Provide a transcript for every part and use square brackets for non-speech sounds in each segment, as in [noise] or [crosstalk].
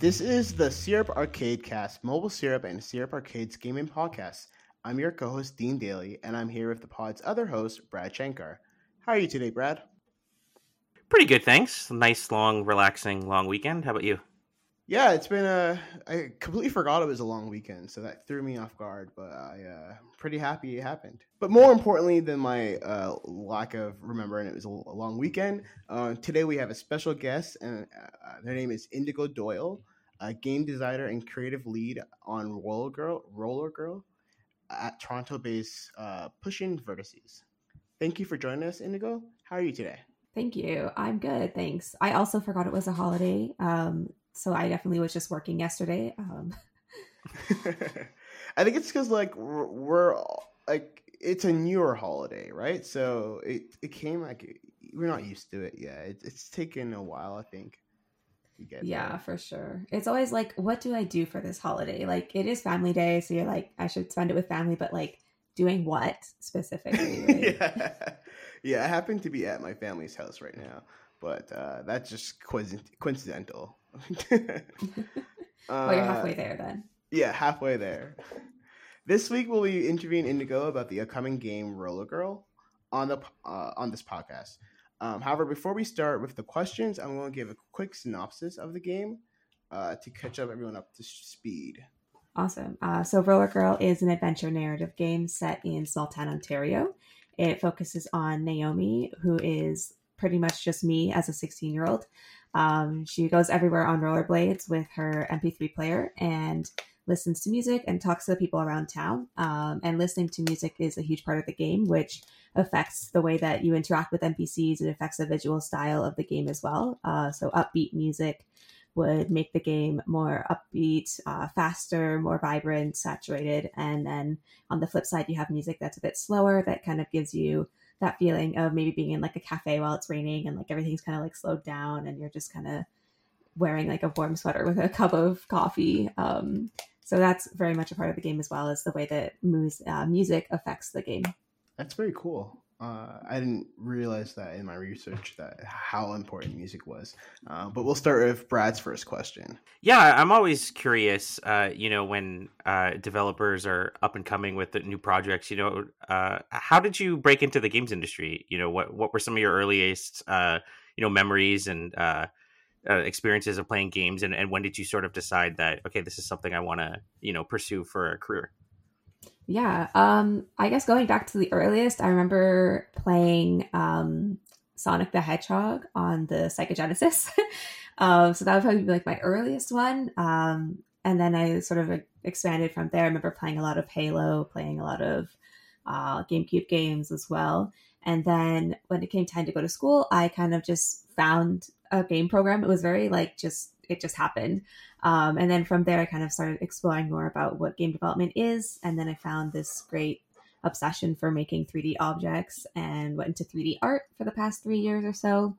This is the Syrup Arcade Cast, Mobile Syrup and Syrup Arcade's gaming podcast. I'm your co-host Dean Daley, and I'm here with the pod's other host, Brad Shankar. How are you today, Brad? Pretty good, thanks. Nice, long, relaxing, long weekend. How about you? Yeah, it's been a. I completely forgot it was a long weekend, so that threw me off guard. But I, uh, pretty happy it happened. But more importantly than my uh, lack of remembering it was a, long weekend, uh, today we have a special guest, and uh, their name is Indigo Doyle, a game designer and creative lead on Roller Girl, Roller Girl, at Toronto-based uh, Pushing Vertices. Thank you for joining us, Indigo. How are you today? Thank you. I'm good, thanks. I also forgot it was a holiday, um, so I definitely was just working yesterday. Um, [laughs] I think it's because like we're, we're like it's a newer holiday, right? So it it came like we're not used to it yet. It, it's taken a while, I think. To get yeah, for sure. It's always like, what do I do for this holiday? Like, it is family day, so you're like, I should spend it with family, but like, doing what specifically? [laughs] right? yeah, yeah. I happen to be at my family's house right now, but uh, that's just coinc- coincidental. [laughs] [laughs] well, you're Uh, halfway there then. Yeah, halfway there. This week we'll be interviewing Indigo about the upcoming game Roller Girl on the uh, on this podcast. Um, however, before we start with the questions, I'm going to give a quick synopsis of the game uh, to catch up everyone up to speed. Awesome. Uh, so, Roller Girl is an adventure narrative game set in small town Ontario. It focuses on Naomi, who is pretty much just me as a 16 year old. Um, she goes everywhere on rollerblades with her MP3 player and listens to music and talks to the people around town. Um, and listening to music is a huge part of the game, which affects the way that you interact with NPCs. It affects the visual style of the game as well. Uh, so, upbeat music would make the game more upbeat, uh, faster, more vibrant, saturated. And then on the flip side, you have music that's a bit slower that kind of gives you that feeling of maybe being in like a cafe while it's raining and like everything's kind of like slowed down and you're just kind of wearing like a warm sweater with a [laughs] cup of coffee. Um, so that's very much a part of the game as well as the way that mus- uh, music affects the game. That's very cool. Uh, I didn't realize that in my research that how important music was. Uh, but we'll start with Brad's first question. Yeah, I'm always curious. Uh, you know, when uh, developers are up and coming with the new projects, you know, uh, how did you break into the games industry? You know, what what were some of your earliest, uh, you know, memories and uh, experiences of playing games, and, and when did you sort of decide that okay, this is something I want to, you know, pursue for a career? Yeah. Um, I guess going back to the earliest, I remember playing um, Sonic the Hedgehog on the Sega [laughs] um, so that would probably be like my earliest one. Um, and then I sort of expanded from there. I remember playing a lot of Halo, playing a lot of uh, GameCube games as well. And then when it came time to go to school, I kind of just found a game program. It was very like just, it just happened. Um, and then from there, I kind of started exploring more about what game development is. And then I found this great obsession for making 3D objects and went into 3D art for the past three years or so.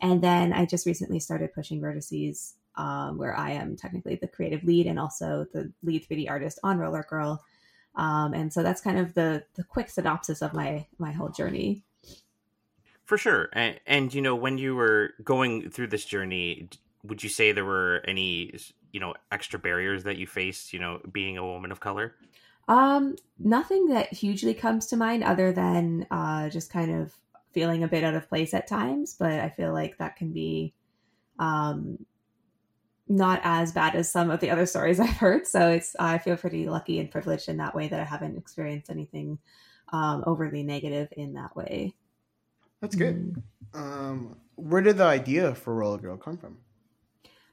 And then I just recently started pushing Vertices, um, where I am technically the creative lead and also the lead 3D artist on Roller Girl. Um, and so that's kind of the the quick synopsis of my my whole journey. For sure. And, and you know, when you were going through this journey, would you say there were any, you know, extra barriers that you faced, you know, being a woman of color? Um, nothing that hugely comes to mind other than uh, just kind of feeling a bit out of place at times, but I feel like that can be um, not as bad as some of the other stories [laughs] I've heard. So it's I feel pretty lucky and privileged in that way that I haven't experienced anything um, overly negative in that way. That's good. Um, where did the idea for Roller Girl come from?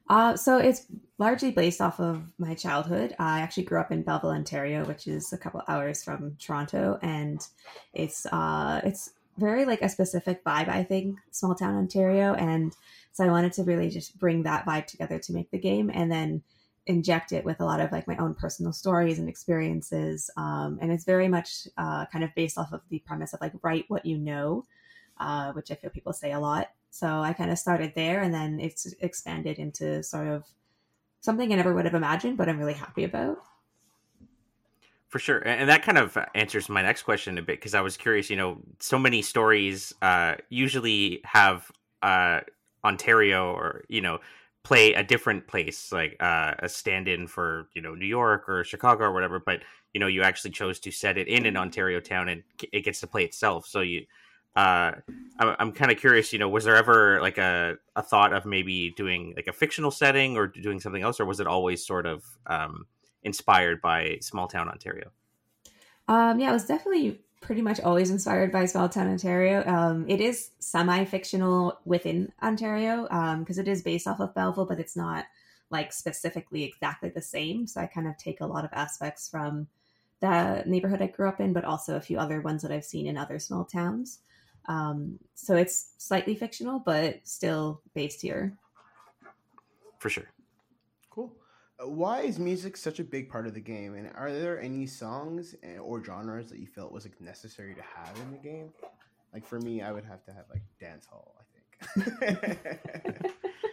Uh, so it's largely based off of my childhood. I actually grew up in Belleville, Ontario, which is a couple hours from Toronto, and it's uh, it's very like a specific vibe. I think small town Ontario, and so I wanted to really just bring that vibe together to make the game, and then inject it with a lot of like my own personal stories and experiences. Um, and it's very much uh, kind of based off of the premise of like write what you know, uh, which I feel people say a lot. So I kind of started there and then it's expanded into sort of something I never would have imagined, but I'm really happy about. For sure. And that kind of answers my next question a bit because I was curious, you know, so many stories uh, usually have uh, Ontario or, you know, play a different place, like uh, a stand in for, you know, New York or Chicago or whatever. But, you know, you actually chose to set it in an Ontario town and it gets to play itself. So you, uh, I'm, I'm kind of curious, you know, was there ever like a, a thought of maybe doing like a fictional setting or doing something else, or was it always sort of um, inspired by small town Ontario? Um, yeah, it was definitely pretty much always inspired by small town Ontario. Um, it is semi fictional within Ontario because um, it is based off of Belleville, but it's not like specifically exactly the same. So I kind of take a lot of aspects from the neighborhood I grew up in, but also a few other ones that I've seen in other small towns. Um, so it's slightly fictional, but still based here. For sure. Cool. Uh, why is music such a big part of the game? And are there any songs eh, or genres that you felt was like necessary to have in the game? Like for me, I would have to have like dance hall. I think. [laughs] [laughs] [laughs]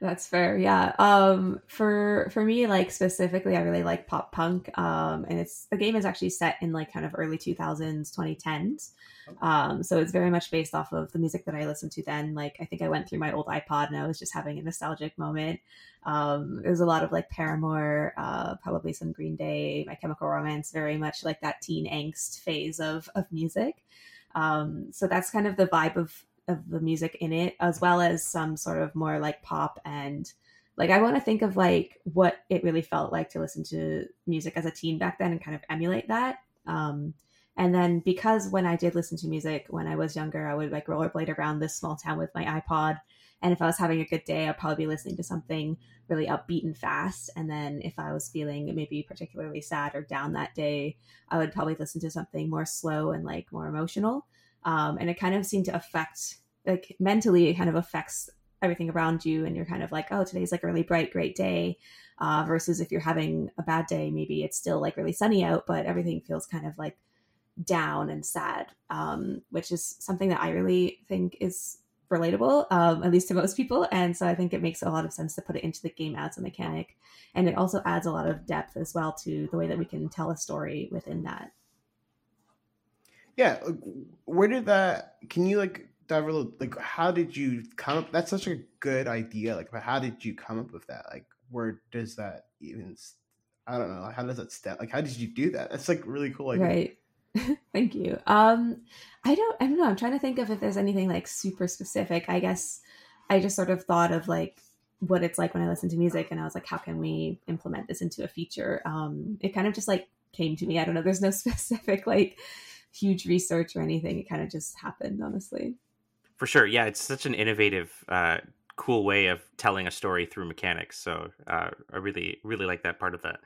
That's fair. Yeah. Um for for me like specifically I really like pop punk. Um and it's the game is actually set in like kind of early 2000s, 2010s. Um so it's very much based off of the music that I listened to then. Like I think I went through my old iPod and I was just having a nostalgic moment. Um it was a lot of like Paramore, uh probably some Green Day, My Chemical Romance, very much like that teen angst phase of of music. Um so that's kind of the vibe of of the music in it, as well as some sort of more like pop and like I want to think of like what it really felt like to listen to music as a teen back then and kind of emulate that. Um, and then because when I did listen to music when I was younger, I would like rollerblade around this small town with my iPod. And if I was having a good day, I'd probably be listening to something really upbeat and fast. And then if I was feeling maybe particularly sad or down that day, I would probably listen to something more slow and like more emotional um, and it kind of seemed to affect like mentally it kind of affects everything around you and you're kind of like oh today's like a really bright great day uh, versus if you're having a bad day maybe it's still like really sunny out but everything feels kind of like down and sad um, which is something that i really think is relatable um, at least to most people and so i think it makes a lot of sense to put it into the game as a mechanic and it also adds a lot of depth as well to the way that we can tell a story within that yeah where did that can you like dive a little like how did you come up that's such a good idea like but how did you come up with that? Like where does that even i don't know how does that step like how did you do that? That's like really cool idea. right. [laughs] Thank you. Um i don't i don't know i'm trying to think of if there's anything like super specific. I guess i just sort of thought of like what it's like when i listen to music and i was like how can we implement this into a feature? Um it kind of just like came to me. I don't know there's no [laughs] specific like huge research or anything. It kind of just happened, honestly. For sure. Yeah, it's such an innovative, uh, cool way of telling a story through mechanics. So uh, I really, really like that part of that.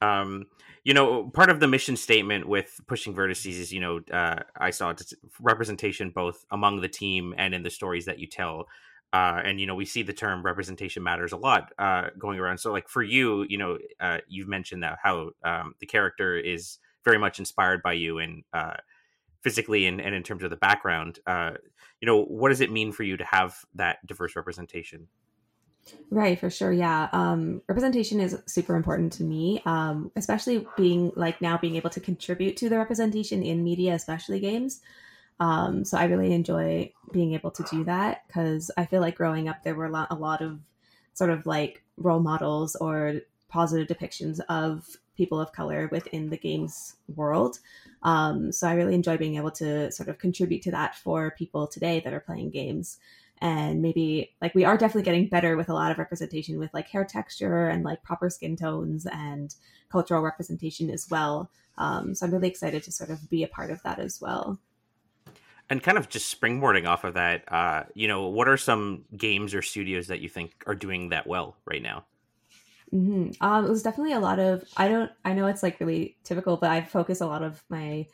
Um, you know, part of the mission statement with pushing vertices is, you know, uh, I saw representation both among the team and in the stories that you tell. Uh, and you know, we see the term representation matters a lot uh, going around. So, like for you, you know, uh, you've mentioned that how um, the character is very much inspired by you and uh, physically and, and in terms of the background. Uh, you know, what does it mean for you to have that diverse representation? Right, for sure. Yeah. Um, representation is super important to me, um, especially being like now being able to contribute to the representation in media, especially games. Um, so I really enjoy being able to do that because I feel like growing up, there were a lot, a lot of sort of like role models or positive depictions of people of color within the games world. Um, so I really enjoy being able to sort of contribute to that for people today that are playing games. And maybe like we are definitely getting better with a lot of representation with like hair texture and like proper skin tones and cultural representation as well. Um, so I'm really excited to sort of be a part of that as well. And kind of just springboarding off of that, uh, you know, what are some games or studios that you think are doing that well right now? Mm-hmm. Um, it was definitely a lot of. I don't. I know it's like really typical, but I focus a lot of my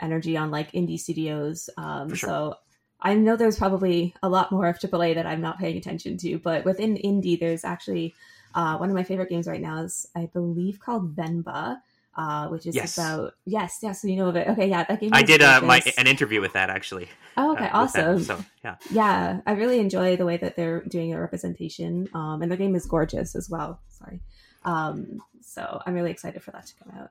energy on like indie studios. Um, sure. So I know there's probably a lot more of AAA that I'm not paying attention to, but within indie, there's actually uh, one of my favorite games right now is I believe called Venba, uh, which is yes. about yes, yes. So you know of it. Okay, yeah, that game. I did uh, my an interview with that actually. Oh, okay, uh, awesome. so yeah, yeah, I really enjoy the way that they're doing a representation, um, and the game is gorgeous as well. Sorry, um, so I'm really excited for that to come out.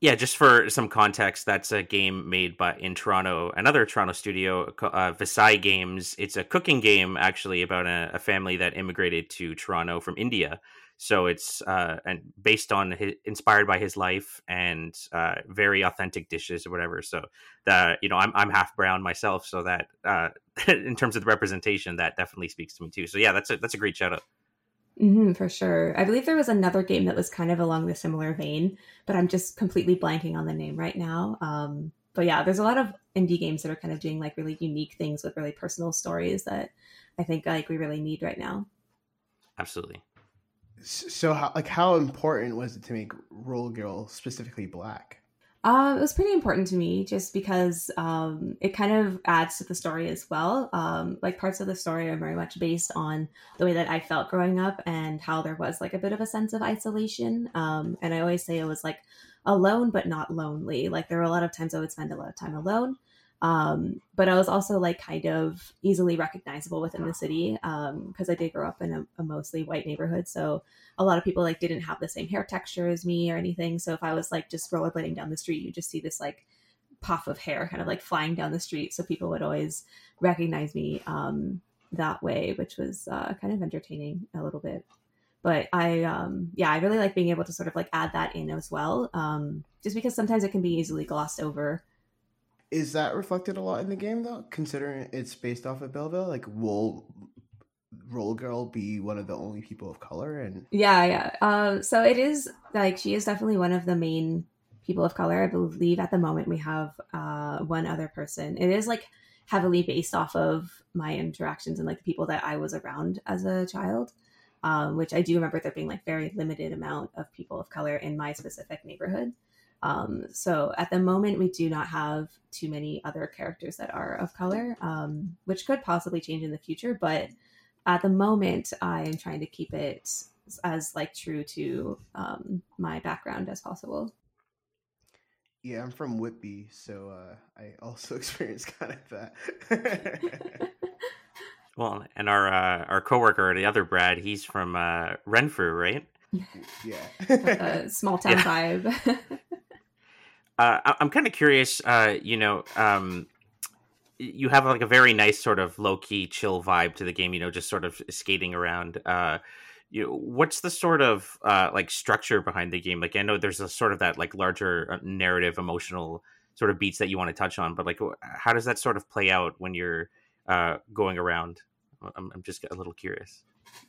Yeah, just for some context, that's a game made by in Toronto, another Toronto studio, uh, Games. It's a cooking game actually about a, a, family that immigrated to Toronto from India. So it's uh, and based on his, inspired by his life and uh, very authentic dishes or whatever. So the you know I'm I'm half brown myself, so that uh, [laughs] in terms of the representation, that definitely speaks to me too. So yeah, that's a that's a great shout out. Mm-hmm, for sure. I believe there was another game that was kind of along the similar vein, but I'm just completely blanking on the name right now. Um, but yeah, there's a lot of indie games that are kind of doing like really unique things with really personal stories that I think like we really need right now. Absolutely. So, how, like, how important was it to make Roller Girl specifically black? Uh, it was pretty important to me just because um, it kind of adds to the story as well. Um, like parts of the story are very much based on the way that I felt growing up and how there was like a bit of a sense of isolation. Um, and I always say it was like alone, but not lonely. Like there were a lot of times I would spend a lot of time alone. Um, but I was also like kind of easily recognizable within the city because um, I did grow up in a, a, mostly white neighborhood. So a lot of people like didn't have the same hair texture as me or anything. So if I was like just rollerblading down the street, you just see this like puff of hair kind of like flying down the street. So people would always recognize me um, that way, which was uh, kind of entertaining a little bit. But I, um, yeah, I really like being able to sort of like add that in as well, um, just because sometimes it can be easily glossed over is that reflected a lot in the game though? Considering it's based off of Belleville, like will Roll Girl be one of the only people of color? And yeah, yeah. Um, so it is like she is definitely one of the main people of color. I believe at the moment we have uh, one other person. It is like heavily based off of my interactions and like the people that I was around as a child. Um, which I do remember there being like very limited amount of people of color in my specific neighborhood. Um, so at the moment, we do not have too many other characters that are of color, um, which could possibly change in the future. But at the moment, I am trying to keep it as like true to um, my background as possible. Yeah, I'm from Whitby, so uh, I also [laughs] experienced kind of that. [laughs] well, and our uh, our coworker, the other Brad, he's from uh, Renfrew, right? Yeah, [laughs] small town yeah. vibe. Uh, I'm kind of curious. Uh, you know, um, you have like a very nice sort of low key, chill vibe to the game. You know, just sort of skating around. Uh, you know, what's the sort of uh, like structure behind the game? Like, I know there's a sort of that like larger narrative, emotional sort of beats that you want to touch on, but like, how does that sort of play out when you're uh, going around? I'm, I'm just a little curious.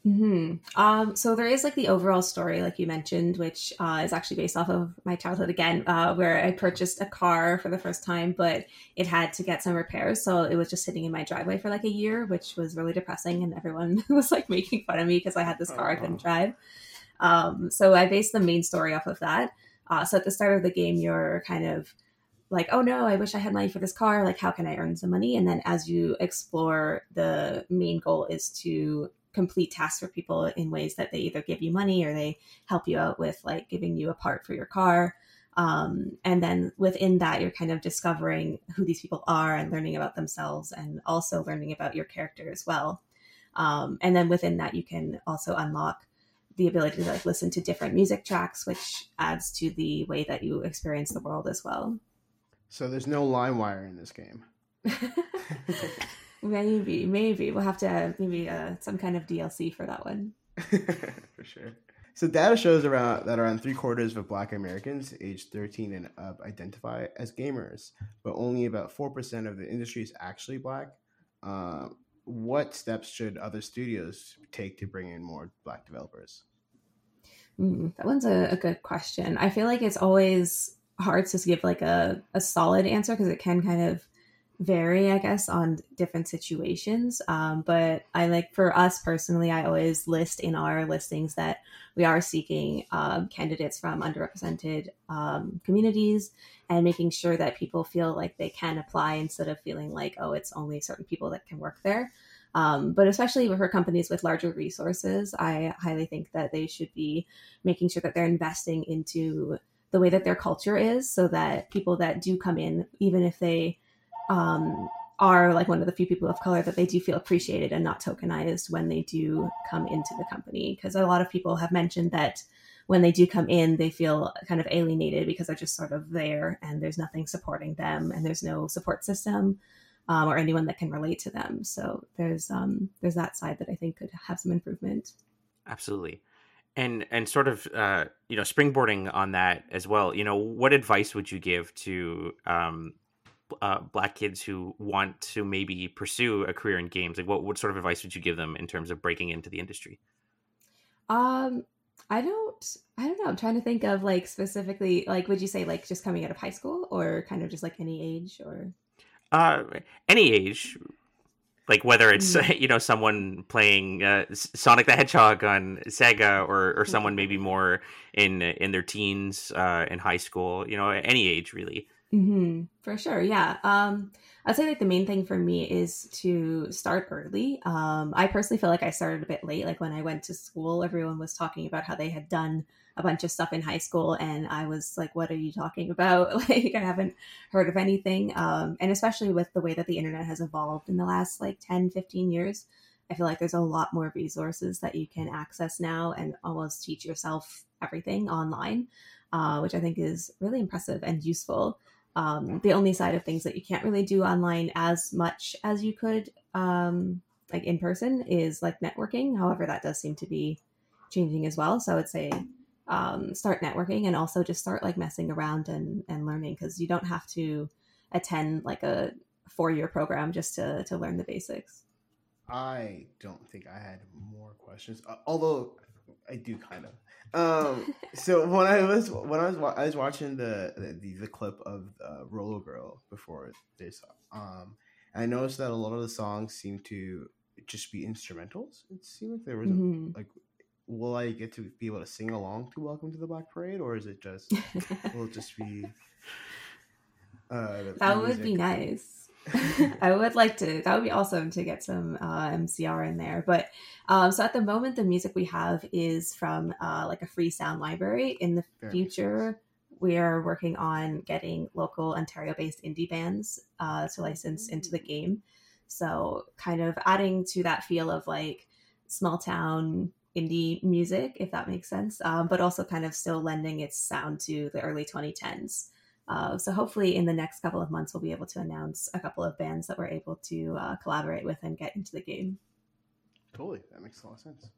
Mm-hmm. Um, so there is like the overall story, like you mentioned, which uh, is actually based off of my childhood again, uh, where I purchased a car for the first time, but it had to get some repairs, so it was just sitting in my driveway for like a year, which was really depressing, and everyone [laughs] was like making fun of me because I had this car I couldn't drive. Um, so I based the main story off of that. Uh, so at the start of the game, you're kind of like, oh no, I wish I had money for this car. Like, how can I earn some money? And then as you explore, the main goal is to complete tasks for people in ways that they either give you money or they help you out with like giving you a part for your car. Um, and then within that, you're kind of discovering who these people are and learning about themselves and also learning about your character as well. Um, and then within that, you can also unlock the ability to like listen to different music tracks, which adds to the way that you experience the world as well. So there's no LimeWire in this game. [laughs] [laughs] Maybe, maybe we'll have to have maybe uh, some kind of DLC for that one. [laughs] for sure. So data shows around that around three quarters of Black Americans aged 13 and up identify as gamers, but only about four percent of the industry is actually Black. Uh, what steps should other studios take to bring in more Black developers? Mm, that one's a, a good question. I feel like it's always hard to give like a, a solid answer because it can kind of vary, I guess, on different situations. Um, but I like for us personally, I always list in our listings that we are seeking um, candidates from underrepresented um, communities and making sure that people feel like they can apply instead of feeling like, oh, it's only certain people that can work there. Um, but especially for companies with larger resources, I highly think that they should be making sure that they're investing into the way that their culture is so that people that do come in, even if they um, are like one of the few people of color that they do feel appreciated and not tokenized when they do come into the company. Because a lot of people have mentioned that when they do come in, they feel kind of alienated because they're just sort of there and there's nothing supporting them and there's no support system um, or anyone that can relate to them. So there's um, there's that side that I think could have some improvement. Absolutely. And and sort of uh, you know springboarding on that as well. You know, what advice would you give to um, uh, black kids who want to maybe pursue a career in games? Like, what what sort of advice would you give them in terms of breaking into the industry? Um, I don't, I don't know. I'm trying to think of like specifically, like, would you say like just coming out of high school, or kind of just like any age, or? Uh, any age, like whether it's mm. [laughs] you know someone playing uh, Sonic the Hedgehog on Sega, or or someone maybe more in in their teens, uh, in high school. You know, any age really. Mm-hmm. For sure, yeah. Um, I'd say like the main thing for me is to start early. Um, I personally feel like I started a bit late. Like when I went to school, everyone was talking about how they had done a bunch of stuff in high school, and I was like, "What are you talking about?" [laughs] like I haven't heard of anything. Um, and especially with the way that the internet has evolved in the last like 10, 15 years, I feel like there's a lot more resources that you can access now and almost teach yourself everything online, uh, which I think is really impressive and useful. Um, the only side of things that you can't really do online as much as you could um, like in person is like networking. However, that does seem to be changing as well. So I would say um, start networking and also just start like messing around and, and learning because you don't have to attend like a four year program just to, to learn the basics. I don't think I had more questions, uh, although I do kind of. Um, so when I was when I was I was watching the the, the clip of uh, Roller Girl before this, um, I noticed that a lot of the songs seem to just be instrumentals. It seemed like there was mm-hmm. a, like, will I get to be able to sing along to "Welcome to the Black Parade," or is it just [laughs] will it just be? Uh, that would be nice. [laughs] I would like to. That would be awesome to get some uh, MCR in there. But um, so at the moment, the music we have is from uh, like a free sound library. In the Very future, nice. we are working on getting local Ontario-based indie bands uh, to license into the game. So kind of adding to that feel of like small town indie music, if that makes sense. Um, but also kind of still lending its sound to the early 2010s. Uh, so hopefully, in the next couple of months, we'll be able to announce a couple of bands that we're able to uh, collaborate with and get into the game. Totally, that makes a lot of sense.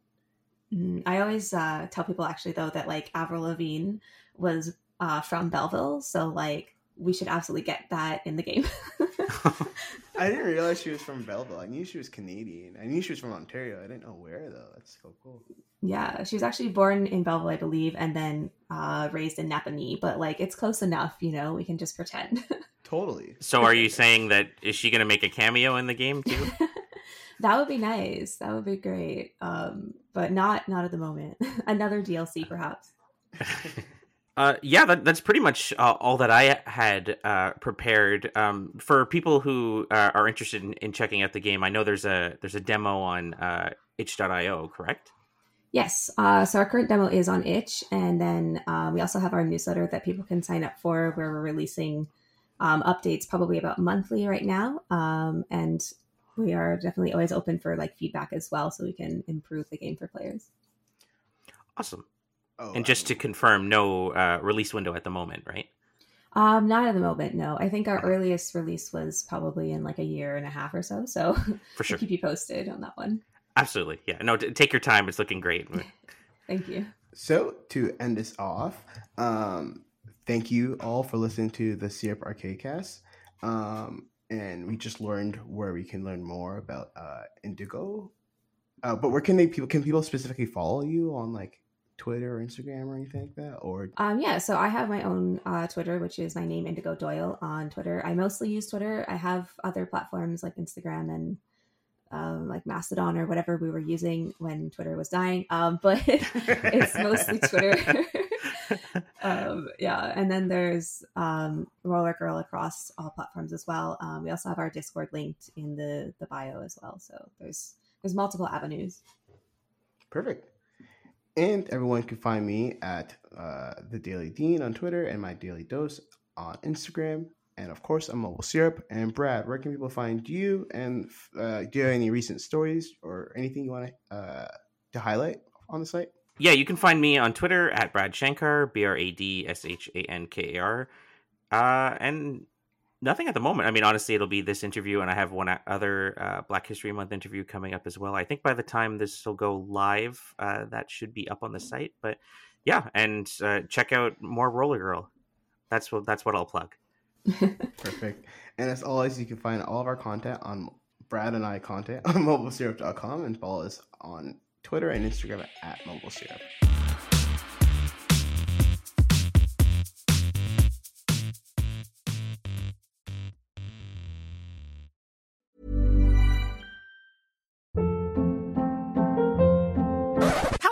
Mm, I always uh, tell people actually though that like Avril Lavigne was uh, from Belleville, so like we should absolutely get that in the game. [laughs] [laughs] I didn't realize she was from Belleville. I knew she was Canadian. I knew she was from Ontario. I didn't know where though. That's so cool. Yeah, she was actually born in Belleville, I believe, and then uh, raised in Napanee. But like, it's close enough, you know. We can just pretend. [laughs] totally. So, are you saying that is she going to make a cameo in the game too? that would be nice. That would be great. Um, but not not at the moment. Another DLC, perhaps. Uh, yeah, that, that's pretty much uh, all that I had uh, prepared. Um, for people who uh, are interested in, in, checking out the game, I know there's a there's a demo on uh, itch.io, correct? Yes. Uh, so our current demo is on itch, and then uh, we also have our newsletter that people can sign up for, where we're releasing um, updates probably about monthly right now, um, and we are definitely always open for like feedback as well, so we can improve the game for players. Awesome. Oh, and just to confirm, no uh, release window at the moment, right? Um, not at the moment. No, I think our earliest release was probably in like a year and a half or so. [laughs] So for sure, keep you posted on that one. Absolutely, yeah. No, t- take your time. It's looking great. [laughs] thank you. So to end this off, um, thank you all for listening to the Syrup Arcade Cast. Um, and we just learned where we can learn more about uh, Indigo. Uh, but where can they people can people specifically follow you on like Twitter or Instagram or anything like that? Or um, yeah, so I have my own uh, Twitter, which is my name Indigo Doyle on Twitter. I mostly use Twitter. I have other platforms like Instagram and um, like Mastodon or whatever we were using when Twitter was dying. Um, but [laughs] it's mostly Twitter. [laughs] um, yeah, and then there's um, Roller Girl across all platforms as well. Um, we also have our Discord linked in the the bio as well. So there's there's multiple avenues. Perfect. And everyone can find me at uh, the Daily Dean on Twitter and my Daily Dose on Instagram. And of course, I'm Mobile Syrup. And Brad, where can people find you? And uh, do you have any recent stories or anything you want to uh, to highlight on the site? Yeah, you can find me on Twitter at Brad Shankar, B R A D S H A N K A R. Uh, and nothing at the moment. I mean, honestly, it'll be this interview, and I have one other uh, Black History Month interview coming up as well. I think by the time this will go live, uh, that should be up on the site. But yeah, and uh, check out more Roller Girl. That's what that's what I'll plug. Perfect. And as always, you can find all of our content on Brad and I content [laughs] on mobilesyrup.com and follow us on Twitter and Instagram at mobilesyrup.